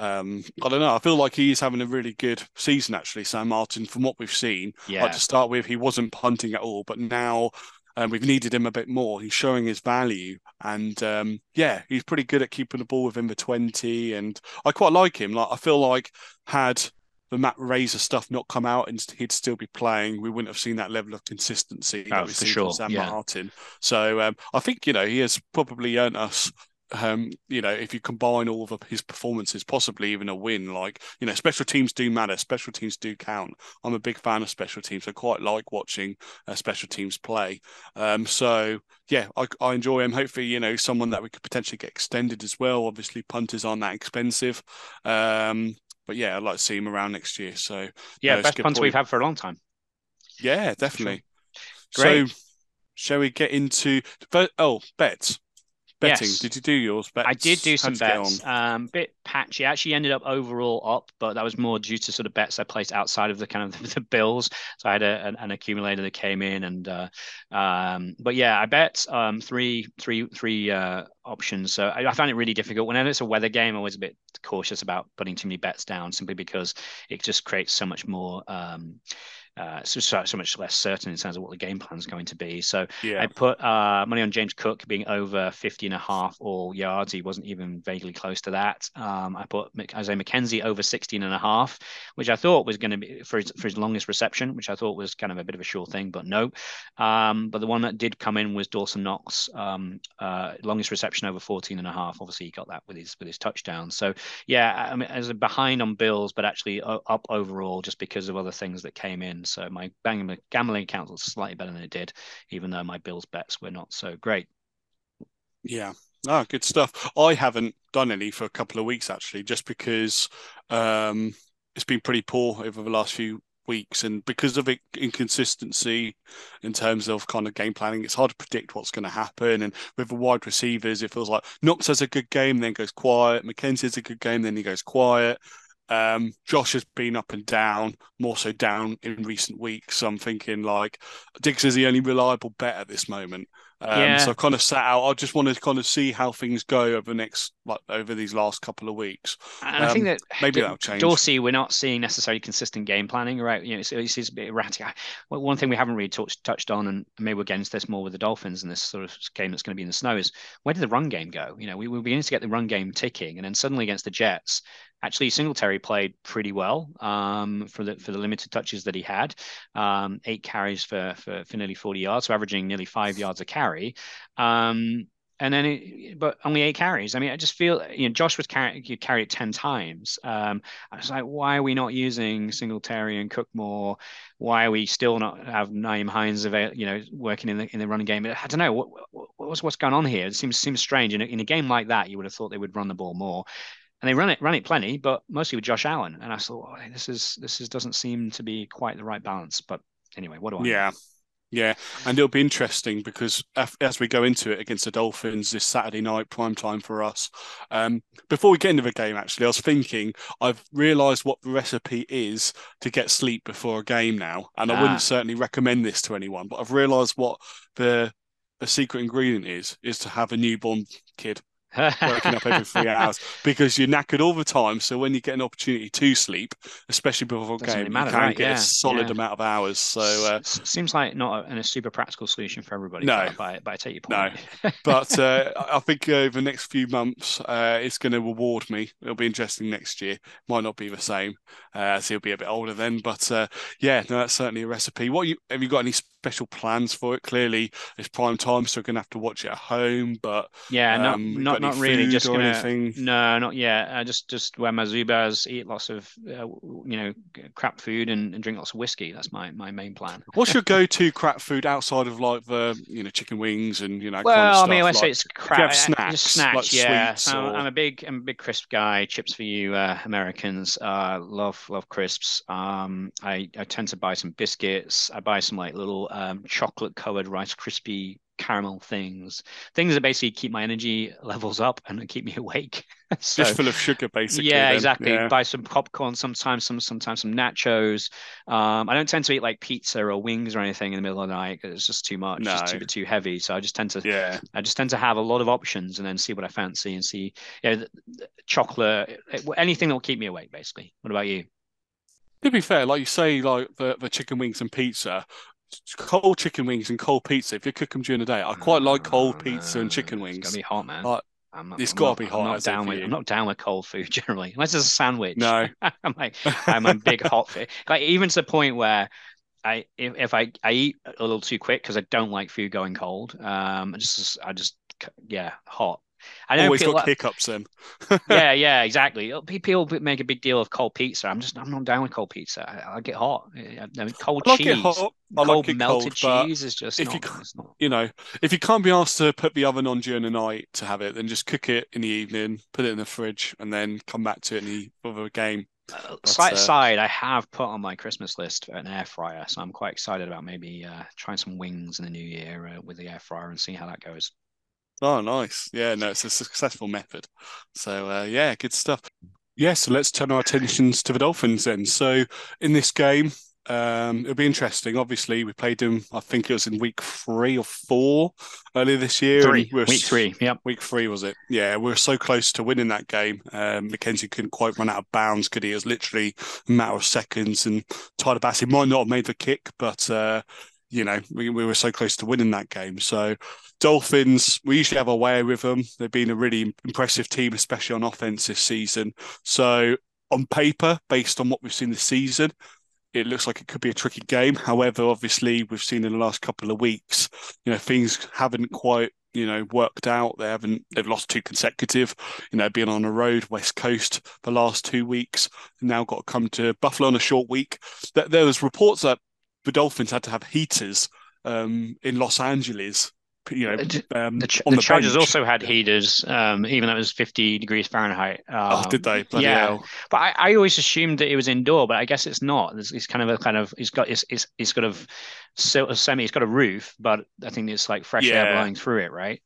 um, I don't know. I feel like he is having a really good season, actually, Sam Martin, from what we've seen. Yeah. Like to start with, he wasn't punting at all, but now um, we've needed him a bit more. He's showing his value, and um, yeah, he's pretty good at keeping the ball within the twenty. And I quite like him. Like I feel like had the Matt Araiza stuff not come out and he'd still be playing, we wouldn't have seen that level of consistency oh, that we see see sure. from Sam yeah. Martin. So um, I think you know he has probably earned us um, you know, if you combine all of his performances, possibly even a win, like, you know, special teams do matter, special teams do count. I'm a big fan of special teams. I quite like watching uh, special teams play. Um, so, yeah, I, I enjoy him. Hopefully, you know, someone that we could potentially get extended as well. Obviously, punters aren't that expensive. Um, but yeah, I'd like to see him around next year. So, yeah, no, best punter we've had for a long time. Yeah, definitely. Sure. Great. So, shall we get into, oh, bets? Betting. Yes. Did you do yours? Bets? I did do some bets. Um, bit patchy. I actually ended up overall up, but that was more due to sort of bets I placed outside of the kind of the bills. So I had a, an, an accumulator that came in, and uh, um, but yeah, I bet um, three, three, three uh, options. So I, I found it really difficult. Whenever it's a weather game, I'm always a bit cautious about putting too many bets down, simply because it just creates so much more. Um, uh, so, so, much less certain in terms of what the game plan is going to be. So Yeah. I put uh, money on James Cook being over 50 and a half all yards. He wasn't even vaguely close to that. Um, I put Isaiah McKenzie over 16 and a half, which I thought was going to be for his, for his longest reception, which I thought was kind of a bit of a sure thing, but no. Um, but the one that did come in was Dawson Knox, um, uh, longest reception over 14 and a half. Obviously, he got that with his with his touchdown. So yeah, I mean, as a behind on Bills, but actually uh, up overall just because of other things that came in. So my gambling gambling account was slightly better than it did, even though my Bills bets were not so great. Yeah. Ah, good stuff. I haven't done any for a couple of weeks actually, just because um, it's been pretty poor over the last few weeks, and because of it, inconsistency in terms of kind of game planning, it's hard to predict what's going to happen. And with the wide receivers, it feels like Knox has a good game, then goes quiet. McKenzie has a good game, then he goes quiet. Um, Josh has been up and down, more so down in recent weeks. So I'm thinking like Diggs is the only reliable bet at this moment. Um, Yeah. So I kind of sat out. I just want to kind of see how things go over the next, like over these last couple of weeks. And I think Um, that maybe D- that'll change. Dorsey, we're not seeing necessarily consistent game planning, right? You know, it's, it's, it's a bit erratic. I- well, One thing we haven't really touched touched on, and maybe we're getting to this more with the Dolphins and this sort of game that's going to be in the snow, is where did the run game go? You know, we were beginning to get the run game ticking, and then suddenly against the Jets, actually Singletary played pretty well um, for the for the limited touches that he had. Um, eight carries for, for for nearly 40 yards, so averaging nearly five yards a carry. Um, and then, it, but only eight carries. I mean, I just feel you know Josh was carry it ten times. Um, I was like, why are we not using Singletary and Cook more? Why are we still not have Nyheim Hines avail, you know, working in the in the running game? I don't know what, what what's what's going on here. It seems seems strange. In a, in a game like that, you would have thought they would run the ball more, and they run it run it plenty, but mostly with Josh Allen. And I thought, oh, this is this is doesn't seem to be quite the right balance. But anyway, what do I? know? Yeah. Yeah, and it'll be interesting because as we go into it against the Dolphins this Saturday night, prime time for us. Um, before we get into the game, actually, I was thinking I've realised what the recipe is to get sleep before a game now, and I Ah. wouldn't certainly recommend this to anyone. But I've realised what the the secret ingredient is is to have a newborn kid waking up every three hours because you're knackered all the time. So when you get an opportunity to sleep, especially before a Doesn't game, really matter, you can right? get Yeah, a solid yeah. amount of hours. So. Uh, S- seems like not a, a super practical solution for everybody. No. but, I- but I take your point. No. but uh, I think uh, over the next few months, uh, it's going to reward me. It'll be interesting next year. Might not be the same, uh, as he'll be a bit older then. But uh, yeah, no, that's certainly a recipe. What you have you got any special plans for it? Clearly, it's prime time, so we're going to have to watch it at home. But Yeah, not um, not not really. Just gonna anything? no, not yet. Uh, just just wear my Zubaz, eat lots of uh, you know crap food, and, and drink lots of whiskey. That's my my main plan. What's your go-to crap food outside of like the you know chicken wings and you know? Well, kind of I mean, I say like- it's crap. have uh, snacks, just snacks, like yeah. I'm, or- I'm a big I'm a big crisp guy. Chips for you, uh, Americans. Uh, love love crisps. Um, I I tend to buy some biscuits. I buy some like little um chocolate covered Rice Krispie caramel things, things that basically keep my energy levels up and keep me awake. so, Just full of sugar, basically. Yeah, then. exactly. Yeah. Buy some popcorn, sometimes some, sometimes some nachos. Um, I don't tend to eat like pizza or wings or anything in the middle of the night because it's just too much. No. It's too too heavy. So I just tend to, yeah, I just tend to have a lot of options and then see what I fancy and see, you know, chocolate, anything that will keep me awake, basically. What about you? To be fair, like you say, like the, the chicken wings and pizza, cold chicken wings and cold pizza. If you cook them during the day, I quite like cold pizza and chicken wings. It's gotta be hot, man. Like, I'm not, it's got to be hot. I'm not down with. I'm not down with cold food generally, unless it's a sandwich. No, I'm like I'm a big hot food. Like even to the point where I if, if I I eat a little too quick because I don't like food going cold. Um, I just I just yeah hot. I know always got like, hiccups then. yeah, yeah, exactly. People make a big deal of cold pizza. I'm just I'm not down with cold pizza. I, I get hot. I mean, cold I like cheese, hot. I cold like melted cold, cheese is just if not, you can't, you know if you can't be asked to put the oven on during the night to have it, then just cook it in the evening, put it in the fridge, and then come back to it in the other game. Uh, slight uh, side, I have put on my Christmas list an air fryer, so I'm quite excited about maybe uh, trying some wings in the new year uh, with the air fryer and seeing how that goes. Oh, nice. Yeah, no, it's a successful method. So, uh, yeah, good stuff. Yeah, so let's turn our attentions to the Dolphins then. So, in this game, um, it'll be interesting. Obviously, we played them. I think it was in week three or four earlier this year. Three, we week three. Yeah, week three was it? Yeah, we were so close to winning that game. Um, McKenzie couldn't quite run out of bounds, could he? It was literally a matter of seconds, and Tyler Bassey might not have made the kick, but uh, you know, we, we were so close to winning that game. So Dolphins, we usually have a way with them. They've been a really impressive team, especially on offense this season. So on paper, based on what we've seen this season, it looks like it could be a tricky game. However, obviously, we've seen in the last couple of weeks, you know, things haven't quite, you know, worked out. They haven't, they've lost two consecutive, you know, being on the road, West Coast the last two weeks, now got to come to Buffalo on a short week. There was reports that the Dolphins had to have heaters um, in Los Angeles. You know, um, the, ch- the, the Chargers bench. also had heaters, um, even though it was 50 degrees Fahrenheit. oh, did they? Bloody yeah, hell. but I, I, always assumed that it was indoor, but I guess it's not. It's, it's kind of a kind of it's got it's it's, it's got a, a semi. It's got a roof, but I think it's like fresh yeah. air blowing through it, right?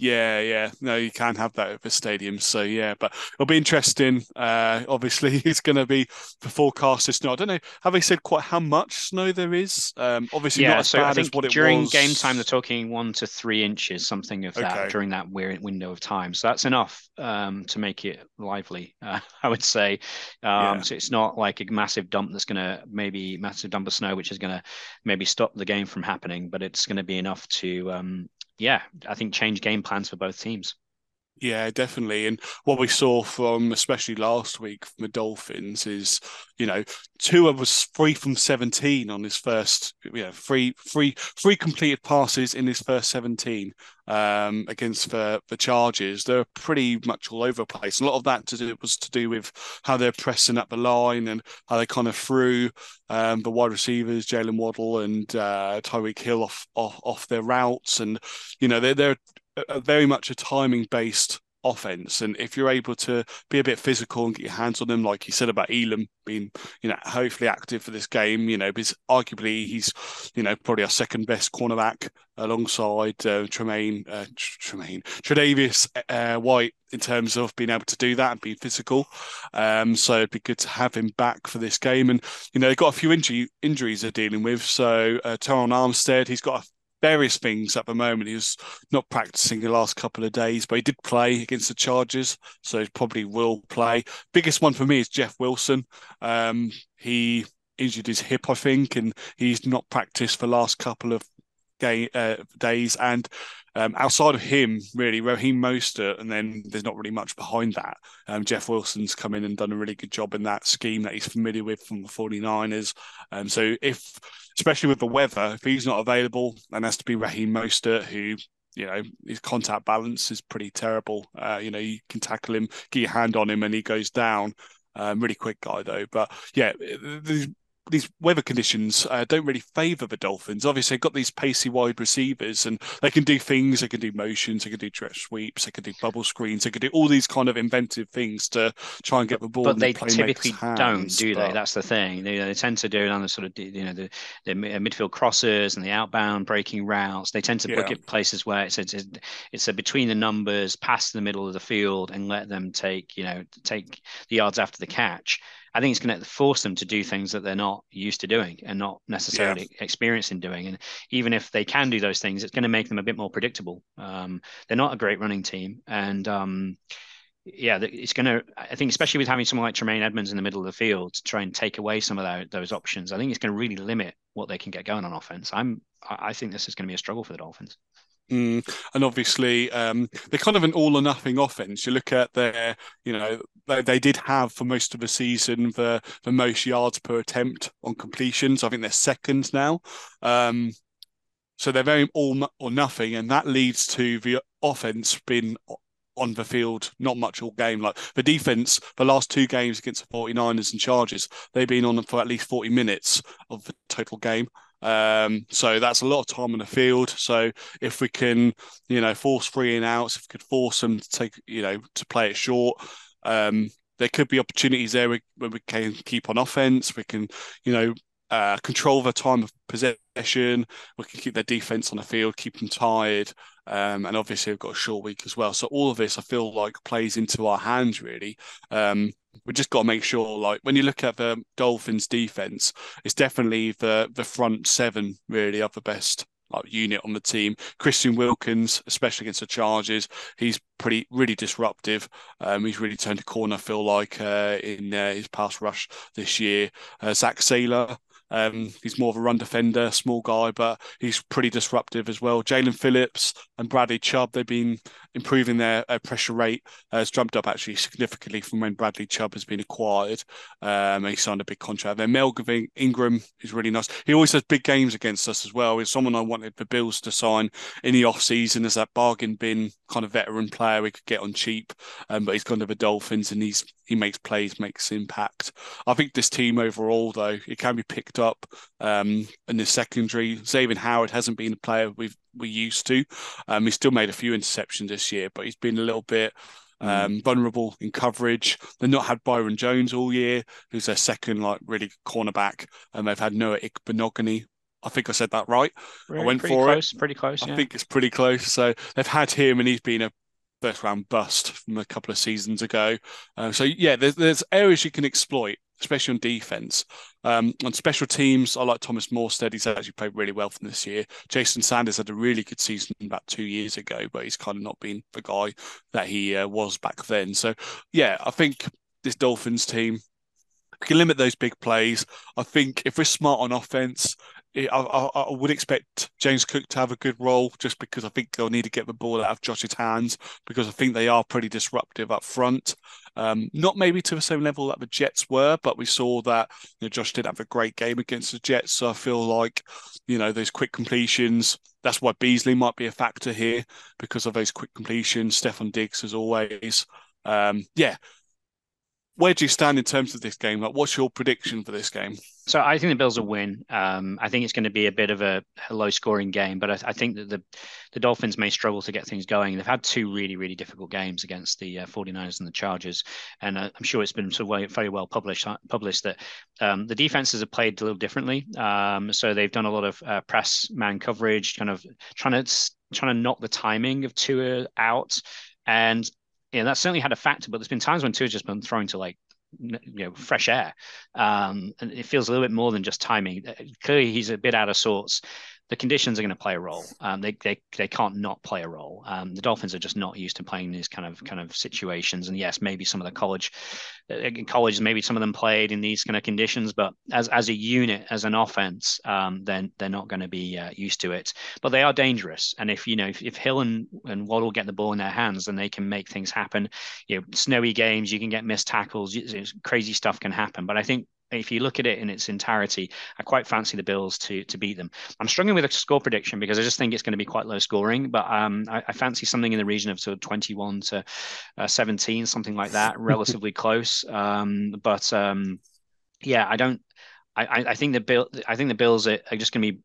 Yeah, yeah. No, you can't have that at the stadium. So yeah, but it'll be interesting. Uh, obviously, it's going to be the forecast is snow. I don't know. Have they said quite how much snow there is? Um, obviously, yeah. so I think during was... game time, they're talking one to three inches, something of that okay. during that weird window of time. So that's enough um, to make it lively. Uh, I would say. Um, yeah. So it's not like a massive dump that's going to maybe massive dump of snow, which is going to maybe stop the game from happening, but it's going to be enough to um, yeah, I think change game plans for both teams. Yeah, definitely. And what we saw from especially last week from the Dolphins is, you know, Tua was free from 17 on his first, you know, free, free, free completed passes in his first 17 um, against the, the Chargers. They're pretty much all over the place. A lot of that to do, was to do with how they're pressing up the line and how they kind of threw um, the wide receivers, Jaylen Waddle and uh, Tyreek Hill off, off off their routes. And, you know, they're, they're a, very much a timing based offense. And if you're able to be a bit physical and get your hands on them, like you said about Elam being, you know, hopefully active for this game, you know, because arguably he's, you know, probably our second best cornerback alongside uh, Tremaine, uh, Tremaine, Tre'Davious uh, White in terms of being able to do that and being physical. Um, so it'd be good to have him back for this game. And, you know, they've got a few injury, injuries they're dealing with. So uh, Terron Armstead, he's got a various things at the moment. He was not practicing the last couple of days, but he did play against the Chargers, so he probably will play. Biggest one for me is Jeff Wilson. Um, he injured his hip, I think, and he's not practiced for last couple of uh, days. And um, outside of him, really, Raheem Mostert, and then there's not really much behind that. Um, Jeff Wilson's come in and done a really good job in that scheme that he's familiar with from the 49ers. Um, so if, especially with the weather, if he's not available, then has to be Raheem Mostert, who you know his contact balance is pretty terrible. Uh, you know you can tackle him, get your hand on him, and he goes down. Um, really quick guy though, but yeah, these weather conditions uh, don't really favour the Dolphins. Obviously, they've got these pacey wide receivers, and they can do things. They can do motions. They can do jet sweeps. They can do bubble screens. They can do all these kind of inventive things to try and get the ball. But they typically hands, don't, do but... they? That's the thing. They, they, tend to do it on the sort of you know the, the midfield crosses and the outbound breaking routes. They tend to book yeah. it places where it's a, it's a between the numbers, past the middle of the field, and let them take you know take the yards after the catch. I think it's going to force them to do things that they're not used to doing and not necessarily yeah. experienced in doing. And even if they can do those things, it's going to make them a bit more predictable. Um, they're not a great running team, and um, yeah, it's going to. I think, especially with having someone like Tremaine Edmunds in the middle of the field to try and take away some of that, those options, I think it's going to really limit what they can get going on offense. I'm. I think this is going to be a struggle for the Dolphins. Mm, and obviously, um, they're kind of an all or nothing offense. You look at their, you know, they, they did have for most of the season the the most yards per attempt on completions. I think they're second now. Um, so they're very all or nothing, and that leads to the offense being on the field not much all game. Like the defense, the last two games against the 49ers and Chargers, they've been on for at least 40 minutes of the total game. Um, so that's a lot of time on the field. So if we can, you know, force three and outs, if we could force them to take, you know, to play it short, um, there could be opportunities there where, we can keep on offense. We can, you know, uh, control the time of possession. We can keep their defense on the field, keep them tired, um, and obviously we've got a short week as well. So all of this, I feel like, plays into our hands really. Um, we just got to make sure, like when you look at the Dolphins' defense, it's definitely the the front seven really are the best like unit on the team. Christian Wilkins, especially against the Chargers, he's pretty really disruptive. Um, he's really turned a corner. I feel like uh, in uh, his pass rush this year. Uh, Zach Sieler, um, he's more of a run defender, small guy, but he's pretty disruptive as well. Jaelan Phillips and Bradley Chubb, they've been improving their uh, pressure rate. has jumped up actually significantly from when Bradley Chubb has been acquired. Um, he signed a big contract. Then Melvin Ingram is really nice. He always has big games against us as well. He's someone I wanted the Bills to sign in the off season as that bargain bin kind of veteran player we could get on cheap. Um, but he's gone to the Dolphins and he's he makes plays, makes impact. I think this team overall, though, it can be picked up um, in the secondary. Xavier Howard hasn't been a player we've we used to. Um, he's still made a few interceptions this year, but he's been a little bit hmm. um, vulnerable in coverage. They've not had Byron Jones all year, who's their second like really cornerback, and they've had Noah Igbinoghene. I think I said that right. Really, I went for close, it. Pretty close. I think it's pretty close. So they've had him, and he's been a first round bust from a couple of seasons ago. Uh, so yeah, there's, there's areas you can exploit, especially on defense. Um, on special teams, I like Thomas Morstead. He's actually played really well from this year. Jason Sanders had a really good season about two years ago, but he's kind of not been the guy that he uh, was back then. So yeah, I think this Dolphins team we can limit those big plays. I think if we're smart on offense, I, I, I, would expect James Cook to have a good role just because I think they'll need to get the ball out of Josh's hands because I think they are pretty disruptive up front. Um, not maybe to the same level that the Jets were, but we saw that you know, Josh did have a great game against the Jets. So I feel like, you know, those quick completions, that's why Beasley might be a factor here because of those quick completions. Stefon Diggs, as always. Um, yeah, where do you stand in terms of this game? Like, what's your prediction for this game? So I think the Bills will win. Um, I think it's going to be a bit of a, a low-scoring game, but I, I, think that the the Dolphins may struggle to get things going. They've had two really, really difficult games against the uh, 49ers and the Chargers, and uh, I'm sure it's been sort of very well published uh, published that um, the defenses have played a little differently. Um, so they've done a lot of uh, press man coverage, kind of trying to trying to knock the timing of Tua out. And yeah, that's certainly had a factor, but there's been times when Tua's just been thrown to like you know fresh air. Um, and it feels a little bit more than just timing. Clearly he's a bit out of sorts the conditions are going to play a role. Um, they, they they can't not play a role. Um, the Dolphins are just not used to playing these kind of kind of situations. And yes, maybe some of the college uh, colleges, maybe some of them played in these kind of conditions, but as as a unit, as an offense, um, then they're not going to be uh, used to it. But they are dangerous. And if you know if, if Hill and and Waddle get the ball in their hands, then they can make things happen. You know, snowy games, you can get missed tackles, crazy stuff can happen. But I think if you look at it in its entirety, I quite fancy the Bills to to beat them. I'm struggling with a score prediction because I just think it's going to be quite low scoring, but um, I, I, fancy something in the region of sort of 21 to uh, 17, something like that, relatively close. Um, but um, yeah, I don't. I, I think the bill I think the Bills are, are just going to be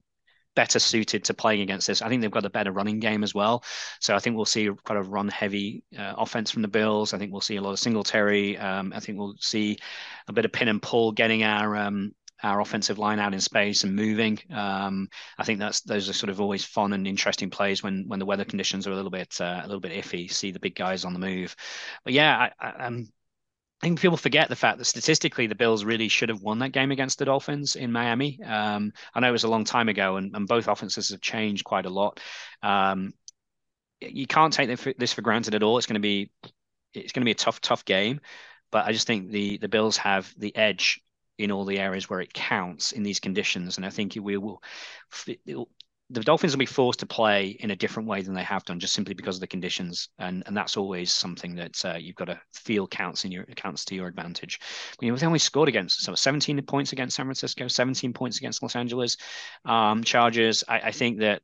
better suited to playing against this. I think they've got a better running game as well. So I think we'll see kind of run heavy uh, offense from the Bills. I think we'll see a lot of Singletary. Um, I think we'll see a bit of pin and pull getting our um, our offensive line out in space and moving. Um, I think that's those are sort of always fun and interesting plays when when the weather conditions are a little bit uh, a little bit iffy. See the big guys on the move. But yeah, I, I, I think people forget the fact that statistically the Bills really should have won that game against the Dolphins in Miami. Um, I know it was a long time ago, and, and both offenses have changed quite a lot. Um, you can't take this for granted at all. It's going to be it's going to be a tough, tough game, but I just think the the Bills have the edge in all the areas where it counts in these conditions, and I think we will the Dolphins will be forced to play in a different way than they have done, just simply because of the conditions, and and that's always something that uh, you've got to feel counts in your counts to your advantage. Know, they only scored against so 17 points against San Francisco, 17 points against Los Angeles um, Chargers. I, I, think that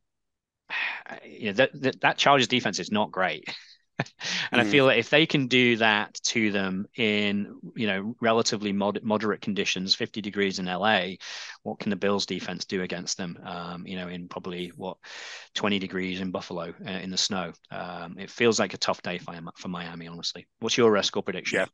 you know that, that that Chargers defense is not great. and mm. I feel that if they can do that to them in you know relatively mod- moderate conditions, 50 degrees in LA, what can the Bills defense do against them? Um, you know, in probably what 20 degrees in Buffalo uh, in the snow. Um, it feels like a tough day for, for Miami, honestly. What's your uh, score prediction? Yeah.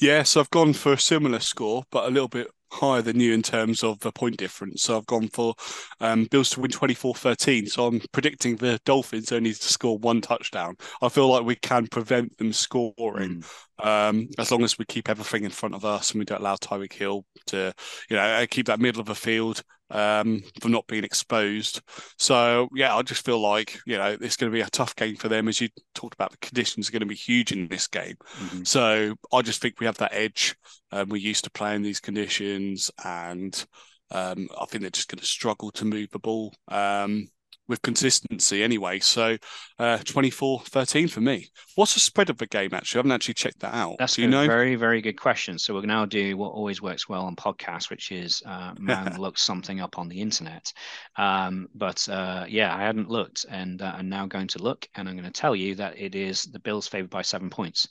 Yeah, so I've gone for a similar score, but a little bit higher than you in terms of the point difference. So I've gone for um, Bills to win 24-13. So I'm predicting the Dolphins only to score one touchdown. I feel like we can prevent them scoring mm. um, as long as we keep everything in front of us and we don't allow Tyreek Hill to, you know, keep that middle of the field um, from not being exposed. So yeah, I just feel like you know it's going to be a tough game for them, as you talked about. The conditions are going to be huge in this game, mm-hmm. so I just think we have that edge. Um, we're used to playing these conditions, and um, I think they're just going to struggle to move the ball. Um, with consistency anyway. So uh, 24-13 for me. What's the spread of the game actually? I haven't actually checked that out. That's do you a know? very, very good question. So we'll now do what always works well on podcasts, which is uh, man looks something up on the internet. Um, but uh, yeah, I hadn't looked and uh, I'm now going to look and I'm going to tell you that it is the Bills favored by seven points.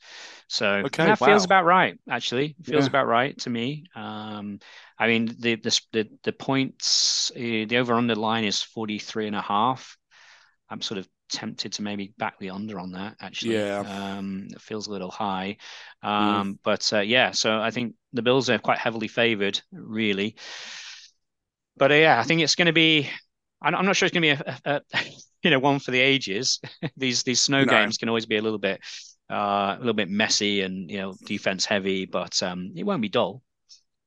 So okay, that wow. feels about right, actually. Feels yeah. about right to me. Um, I mean, the the the, the points, uh, the over under line is 43 and a half. I'm sort of tempted to maybe back the under on that actually. Yeah. Um, it feels a little high. Um, mm. but uh, yeah, so I think the Bills are quite heavily favored, really. But uh, yeah, I think it's going to be. I'm not sure it's going to be a, a, a, you know one for the ages. these these snow no. games can always be a little bit uh, a little bit messy and you know defense heavy, but um, it won't be dull.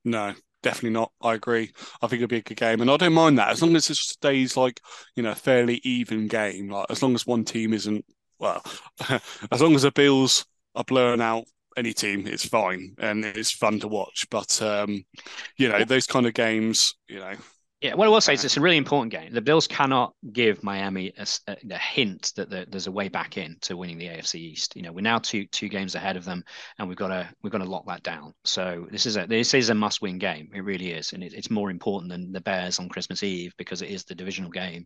No, definitely not. I agree. I think it'll be a good game, and I don't mind that as long as it stays like you know fairly even game. Like as long as one team isn't well, as long as the Bills are blowing out any team, it's fine and it's fun to watch. But um, you know those kind of games, you know, yeah, what I will say is it's a really important game. The Bills cannot give Miami a, a, hint that the, there's a way back in to winning the AFC East. You know, we're now two two games ahead of them, and we've got to we've got to lock that down. So this is a this is a must win game. It really is, and it, it's more important than the Bears on Christmas Eve because it is the divisional game.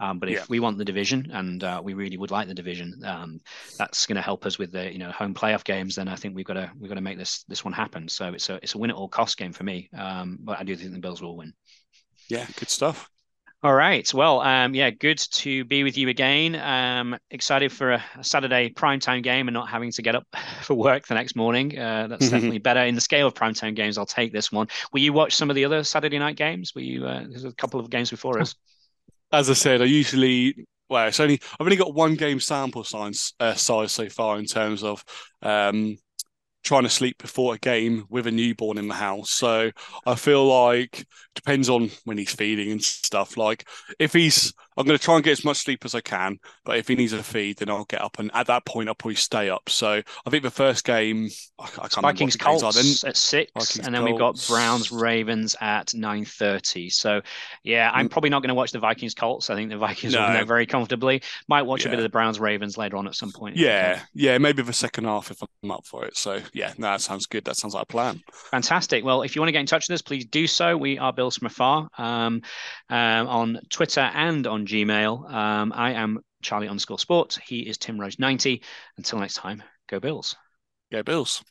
Um, but if yeah. we want the division, and uh, we really would like the division, um, that's going to help us with the you know home playoff games. Then I think we've got to we've got to make this this one happen. So it's a it's a win at all cost game for me. Um, but I do think the Bills will win. Yeah, good stuff. All right. Well, um, yeah, good to be with you again. Um, excited for a, a Saturday primetime game and not having to get up for work the next morning. Uh, that's mm-hmm. definitely better in the scale of primetime games. I'll take this one. Will you watch some of the other Saturday night games? Will you? Uh, there's a couple of games before us. As I said, I usually well, it's only I've only got one game sample size uh, size so far in terms of um, trying to sleep before a game with a newborn in the house. So I feel like depends on when he's feeding and stuff. Like if he's, I'm going to try and get as much sleep as I can. But if he needs a feed, then I'll get up, and at that point, I'll probably stay up. So I think the first game, I, I can't Vikings Colts at six, Vikings, and then Colts. we've got Browns Ravens at nine thirty. So yeah, I'm mm. probably not going to watch the Vikings Colts. I think the Vikings no. will win very comfortably. Might watch yeah. a bit of the Browns Ravens later on at some point. Yeah, yeah, maybe the second half if I'm up for it. So yeah, no, that sounds good. That sounds like a plan. Fantastic. Well, if you want to get in touch with us, please do so. We are Bills from afar um, um, on Twitter and on Gmail. Um, I am Charlie underscore sports. He is Tim Rose 90. Until next time, go Bills. Go Bills.